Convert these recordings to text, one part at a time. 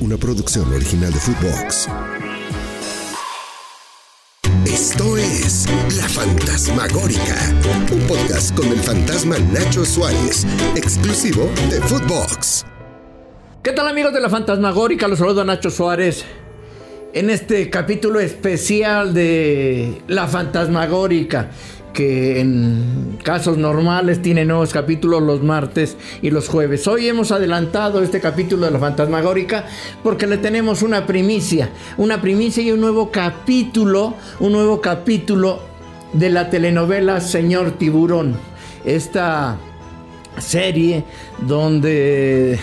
una producción original de Footbox. Esto es La Fantasmagórica, un podcast con el fantasma Nacho Suárez, exclusivo de Footbox. ¿Qué tal amigos de La Fantasmagórica? Los saludo a Nacho Suárez en este capítulo especial de La Fantasmagórica que en casos normales tiene nuevos capítulos los martes y los jueves. Hoy hemos adelantado este capítulo de la Fantasmagórica porque le tenemos una primicia, una primicia y un nuevo capítulo, un nuevo capítulo de la telenovela Señor Tiburón. Esta serie donde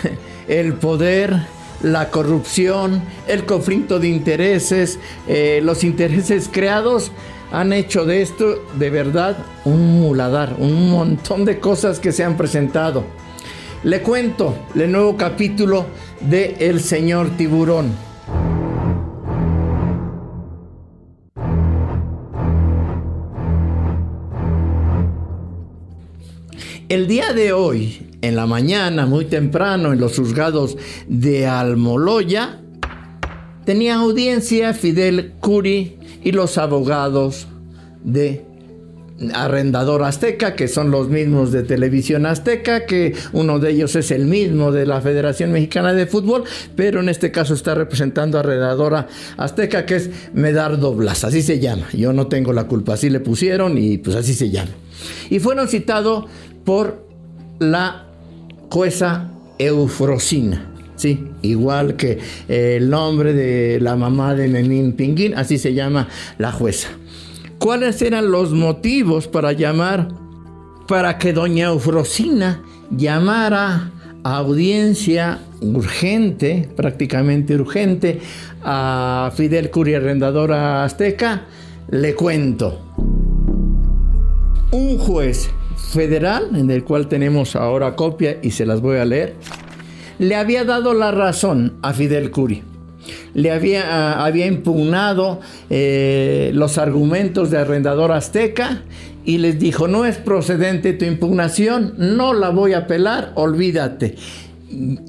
el poder la corrupción, el conflicto de intereses, eh, los intereses creados han hecho de esto de verdad un muladar, un montón de cosas que se han presentado. Le cuento el nuevo capítulo de El Señor Tiburón. El día de hoy, en la mañana, muy temprano, en los juzgados de Almoloya, tenía audiencia Fidel Curi y los abogados de Arrendador Azteca, que son los mismos de Televisión Azteca, que uno de ellos es el mismo de la Federación Mexicana de Fútbol, pero en este caso está representando a Arrendadora Azteca, que es Medardo Blas, así se llama. Yo no tengo la culpa, así le pusieron y pues así se llama. Y fueron citados por la jueza Eufrosina. Sí, igual que el nombre de la mamá de Memín Pinguín, así se llama la jueza. ¿Cuáles eran los motivos para llamar, para que doña Eufrosina llamara a audiencia urgente, prácticamente urgente, a Fidel Curia Arrendadora Azteca? Le cuento. Un juez federal, en el cual tenemos ahora copia y se las voy a leer, le había dado la razón a Fidel Curi. Le había, ah, impugnado eh, los argumentos de arrendador azteca y les dijo, no es procedente tu impugnación, no la voy a apelar, olvídate,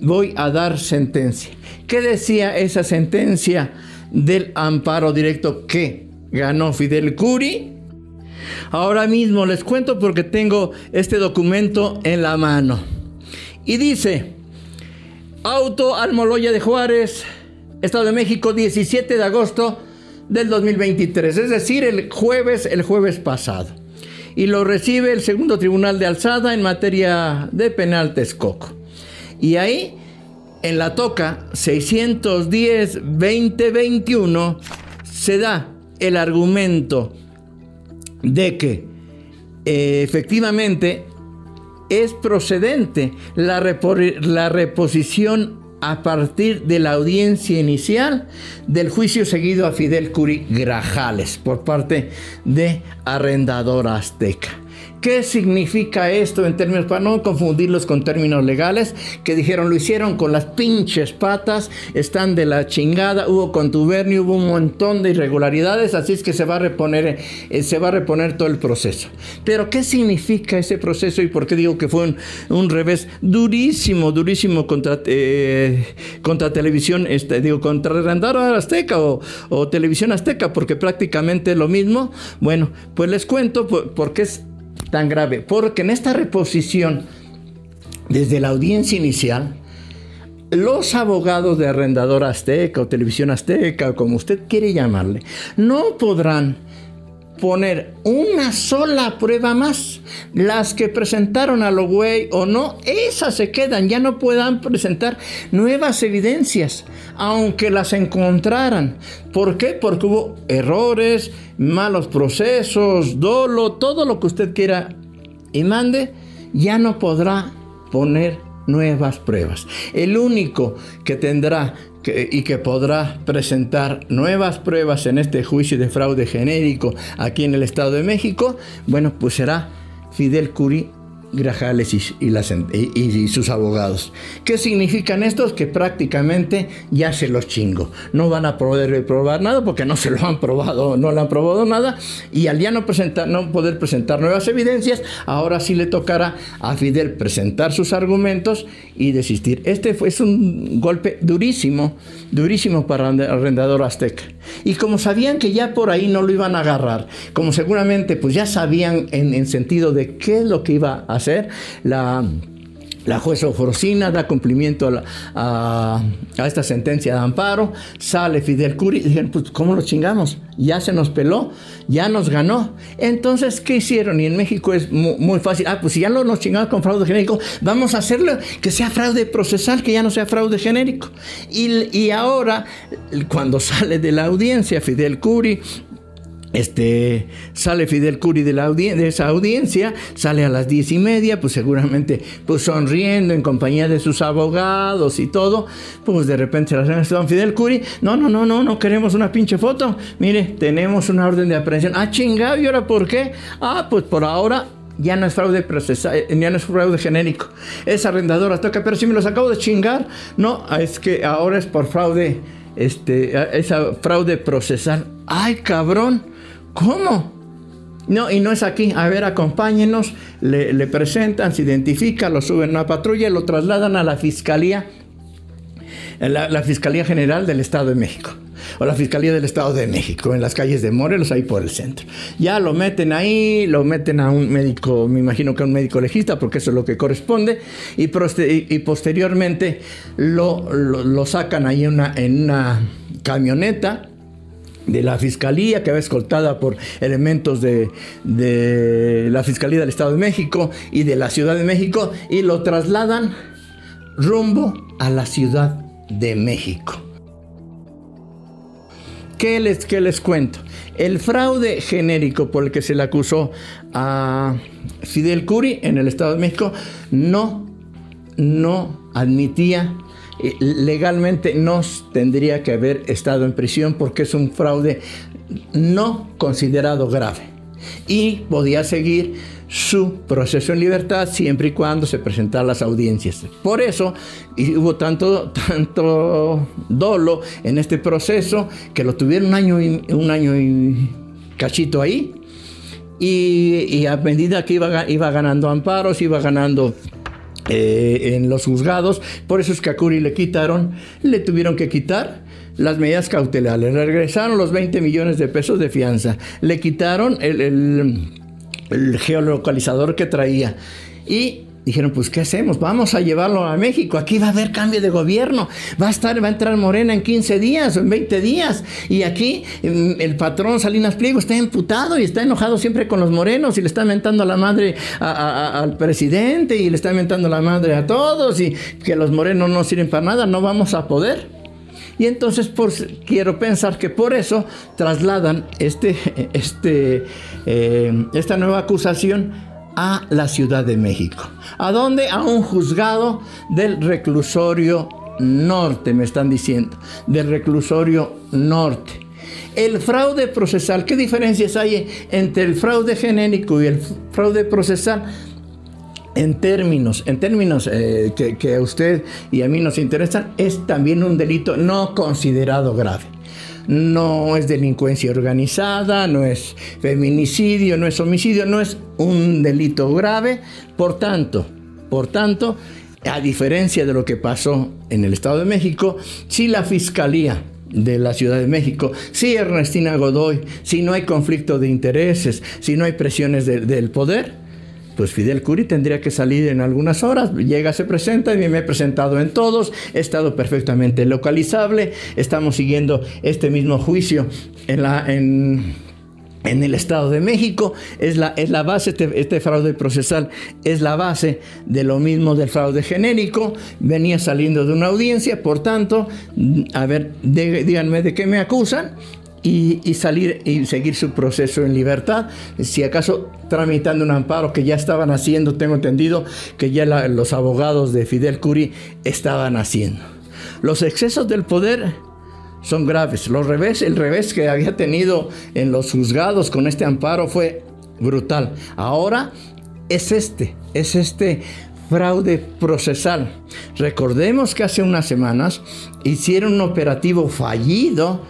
voy a dar sentencia. ¿Qué decía esa sentencia del amparo directo que ganó Fidel Curi? Ahora mismo les cuento porque tengo este documento en la mano. Y dice, Auto Almoloya de Juárez, Estado de México, 17 de agosto del 2023, es decir, el jueves, el jueves pasado. Y lo recibe el segundo tribunal de alzada en materia de penal Texcoco. Y ahí, en la toca 610-2021, se da el argumento de que eh, efectivamente es procedente la, la reposición a partir de la audiencia inicial del juicio seguido a Fidel Curi Grajales por parte de Arrendador Azteca. ¿Qué significa esto en términos, para no confundirlos con términos legales, que dijeron lo hicieron con las pinches patas, están de la chingada, hubo contubernio, hubo un montón de irregularidades, así es que se va a reponer, eh, se va a reponer todo el proceso. Pero ¿qué significa ese proceso y por qué digo que fue un, revés durísimo, durísimo contra, eh, contra televisión, este, digo, contra Randaro Azteca o, Televisión Azteca, porque prácticamente es lo mismo? Bueno, pues les cuento por qué es tan grave? Porque en esta reposición, desde la audiencia inicial, los abogados de arrendador azteca o televisión azteca, como usted quiere llamarle, no podrán poner una sola prueba más. Las que presentaron a lo güey o no, esas se quedan, ya no puedan presentar nuevas evidencias, aunque las encontraran. ¿Por qué? Porque hubo errores, malos procesos, dolo, todo lo que usted quiera y mande, ya no podrá poner nuevas pruebas. El único que tendrá y que podrá presentar nuevas pruebas en este juicio de fraude genérico aquí en el Estado de México, bueno, pues será Fidel Curi Grajales y, sus abogados. ¿Qué significan estos? Que prácticamente ya se los chingo. No van a poder probar nada porque no se lo han probado, no le han probado nada. Y al ya no, presentar, no poder presentar nuevas evidencias, ahora sí le tocará a Fidel presentar sus argumentos y desistir. Este fue, un golpe durísimo, durísimo para el arrendador azteca. Y como sabían que ya por ahí no lo iban a agarrar, como seguramente pues ya sabían en, en sentido de qué es lo que iba a hacer, la la jueza Ofrocina da cumplimiento a, esta sentencia de amparo, sale Fidel Curi y dijeron, pues ¿cómo lo chingamos? Ya se nos peló, ya nos ganó. Entonces, ¿qué hicieron? Y en México es muy, fácil. Ah, pues si ya lo nos chingamos con fraude genérico, vamos a hacerlo que sea fraude procesal, que ya no sea fraude genérico. Y, y ahora, cuando sale de la audiencia, Fidel Curi este, sale Fidel Curi de, la esa audiencia, sale a las diez y media, pues seguramente pues sonriendo en compañía de sus abogados y todo, pues de repente la don Fidel Curi, no, no, no, no, no queremos una pinche foto, mire, tenemos una orden de aprehensión, ah, chingado, ¿y ahora por qué? Ah, pues por ahora ya no es fraude procesal, eh, ya no es fraude genérico, es arrendadora, toca, pero si me los acabo de chingar, no, es que ahora es por fraude, este, esa fraude procesal, ay, cabrón, ¿Cómo? No, y no es aquí. A ver, acompáñenos. Le, presentan, se identifica, lo suben a una patrulla y lo trasladan a la Fiscalía, la, la, Fiscalía General del Estado de México. O la Fiscalía del Estado de México, en las calles de Morelos, ahí por el centro. Ya lo meten ahí, lo meten a un médico, me imagino que a un médico legista, porque eso es lo que corresponde, y, posteriormente lo, lo, sacan ahí en una camioneta de la Fiscalía, que va escoltada por elementos de, la Fiscalía del Estado de México y de la Ciudad de México, y lo trasladan rumbo a la Ciudad de México. ¿Qué les, qué les cuento? El fraude genérico por el que se le acusó a Fidel Curi en el Estado de México no, no admitía legalmente no tendría que haber estado en prisión porque es un fraude no considerado grave y podía seguir su proceso en libertad siempre y cuando se presentaran las audiencias. Por eso hubo tanto, tanto dolo en este proceso que lo tuvieron un año y, un año y cachito ahí. Y, a medida que iba, iba ganando amparos, iba ganando eh, en los juzgados. Por eso es que a le quitaron, le tuvieron que quitar las medidas cautelares. Le regresaron los 20 millones de pesos de fianza. Le quitaron el geolocalizador que traía. Y Dijeron, pues, ¿qué hacemos? Vamos a llevarlo a México. Aquí va a haber cambio de gobierno. Va a estar, va a entrar Morena en 15 días o en 20 días. Y aquí mm, el patrón Salinas Pliego está emputado y está enojado siempre con los morenos y le está mentando a la madre al presidente y le está mentando la madre a todos y que los morenos no sirven para nada. No vamos a poder. Y entonces quiero pensar que por eso trasladan este, este, eh, esta nueva acusación a la Ciudad de México. ¿A dónde? A un juzgado del reclusorio norte, me están diciendo, del reclusorio norte. El fraude procesal, ¿qué diferencias hay entre el fraude genérico y el fraude procesal? En términos, en términos eh, que, que a usted y a mí nos interesan, es también un delito no considerado grave no es delincuencia organizada, no es feminicidio, no es homicidio, no es un delito grave. Por tanto, por tanto, a diferencia de lo que pasó en el Estado de México, si la Fiscalía de la Ciudad de México, si Ernestina Godoy, si no hay conflicto de intereses, si no hay presiones del poder, pues Fidel Curi tendría que salir en algunas horas, llega, se presenta, y me he presentado en todos, he estado perfectamente localizable, estamos siguiendo este mismo juicio en, la, en, el Estado de México, es la, es la base, este, este, fraude procesal es la base de lo mismo del fraude genérico, venía saliendo de una audiencia, por tanto, a ver, díganme de qué me acusan, y, salir y seguir su proceso en libertad. Si acaso tramitando un amparo que ya estaban haciendo, tengo entendido que ya los abogados de Fidel Curi estaban haciendo. Los excesos del poder son graves. Los revés, el revés que había tenido en los juzgados con este amparo fue brutal. Ahora es este, es este fraude procesal. Recordemos que hace unas semanas hicieron un operativo fallido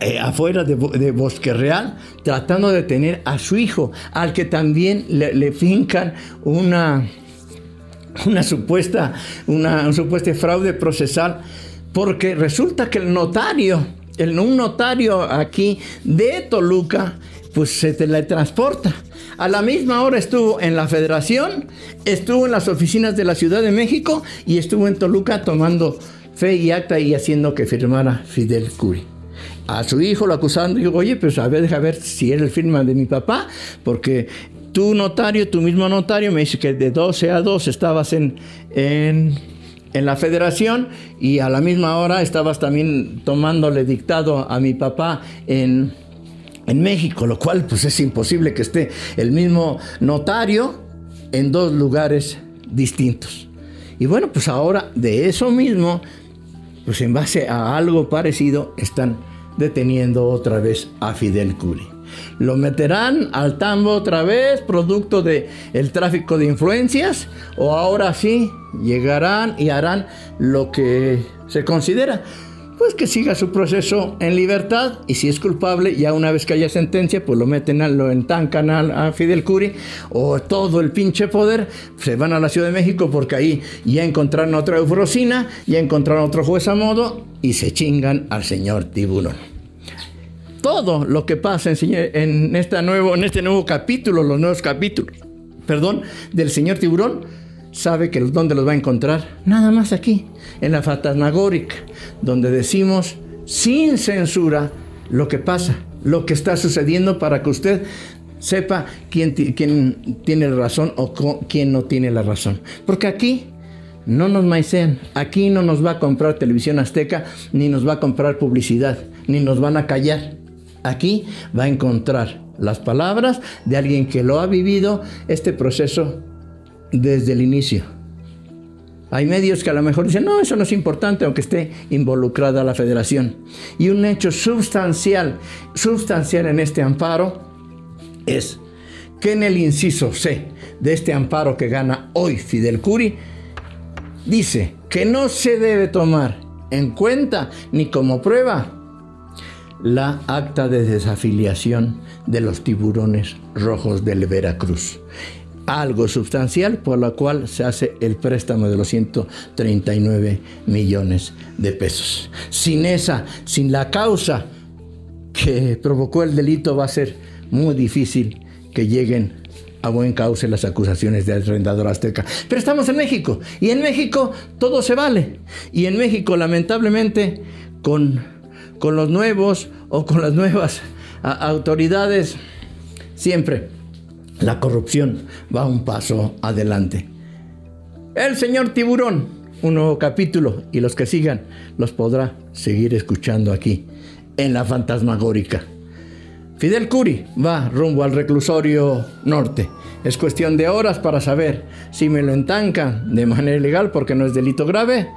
eh, afuera de, Bosque Real, tratando de detener a su hijo, al que también le, fincan una, una supuesta, una, un supuesto fraude procesal, porque resulta que el notario, el, un notario aquí de Toluca, pues se teletransporta. A la misma hora estuvo en la Federación, estuvo en las oficinas de la Ciudad de México y estuvo en Toluca tomando fe y acta y haciendo que firmara Fidel Curi a su hijo lo acusando, digo, oye, pues a ver, deja ver si era el firma de mi papá, porque tu notario, tu mismo notario, me dice que de 12 a 2 estabas en, en, en, la federación y a la misma hora estabas también tomándole dictado a mi papá en, en México, lo cual pues es imposible que esté el mismo notario en dos lugares distintos. Y bueno, pues ahora de eso mismo, pues en base a algo parecido, están deteniendo otra vez a Fidel Curi. ¿Lo meterán al tambo otra vez, producto del el tráfico de influencias? ¿O ahora sí llegarán y harán lo que se considera? Pues que siga su proceso en libertad y si es culpable, ya una vez que haya sentencia, pues lo meten a, lo entancan a, a Fidel Curi o todo el pinche poder, se van a la Ciudad de México porque ahí ya encontraron otra eufrosina, ya encontraron otro juez a modo y se chingan al señor tiburón. Todo lo que pasa en, esta nuevo, en este nuevo capítulo, los nuevos capítulos, perdón, del señor tiburón, sabe que dónde los va a encontrar. Nada más aquí, en la Fantasmagórica, donde decimos sin censura lo que pasa, lo que está sucediendo para que usted sepa quién, tiene razón o quién no tiene la razón. Porque aquí no nos maicean. Aquí no nos va a comprar televisión azteca, ni nos va a comprar publicidad, ni nos van a callar. Aquí va a encontrar las palabras de alguien que lo ha vivido este proceso desde el inicio. Hay medios que a lo mejor dicen, no, eso no es importante, aunque esté involucrada la federación. Y un hecho sustancial, sustancial en este amparo es que en el inciso C de este amparo que gana hoy Fidel Curi, dice que no se debe tomar en cuenta ni como prueba la acta de desafiliación de los tiburones rojos del Veracruz. Algo sustancial por lo cual se hace el préstamo de los 139 millones de pesos. Sin esa, sin la causa que provocó el delito va a ser muy difícil que lleguen a buen cauce las acusaciones del arrendador azteca. Pero estamos en México y en México todo se vale. Y en México, lamentablemente, con, con los nuevos o con las nuevas autoridades, siempre la corrupción va un paso adelante. El señor tiburón, un nuevo capítulo y los que sigan los podrá seguir escuchando aquí en la fantasmagórica. Fidel Curi va rumbo al reclusorio norte. Es cuestión de horas para saber si me lo entancan de manera ilegal porque no es delito grave.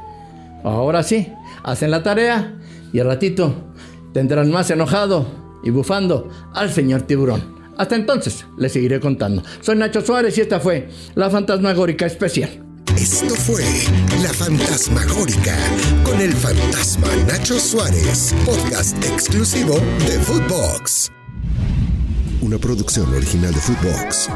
Ahora sí, hacen la tarea y al ratito tendrán más enojado y bufando al señor tiburón. Hasta entonces, les seguiré contando. Soy Nacho Suárez y esta fue la Fantasmagórica Especial. Esto fue La Fantasmagórica con el fantasma Nacho Suárez, podcast exclusivo de Footbox una producción original de Footbox.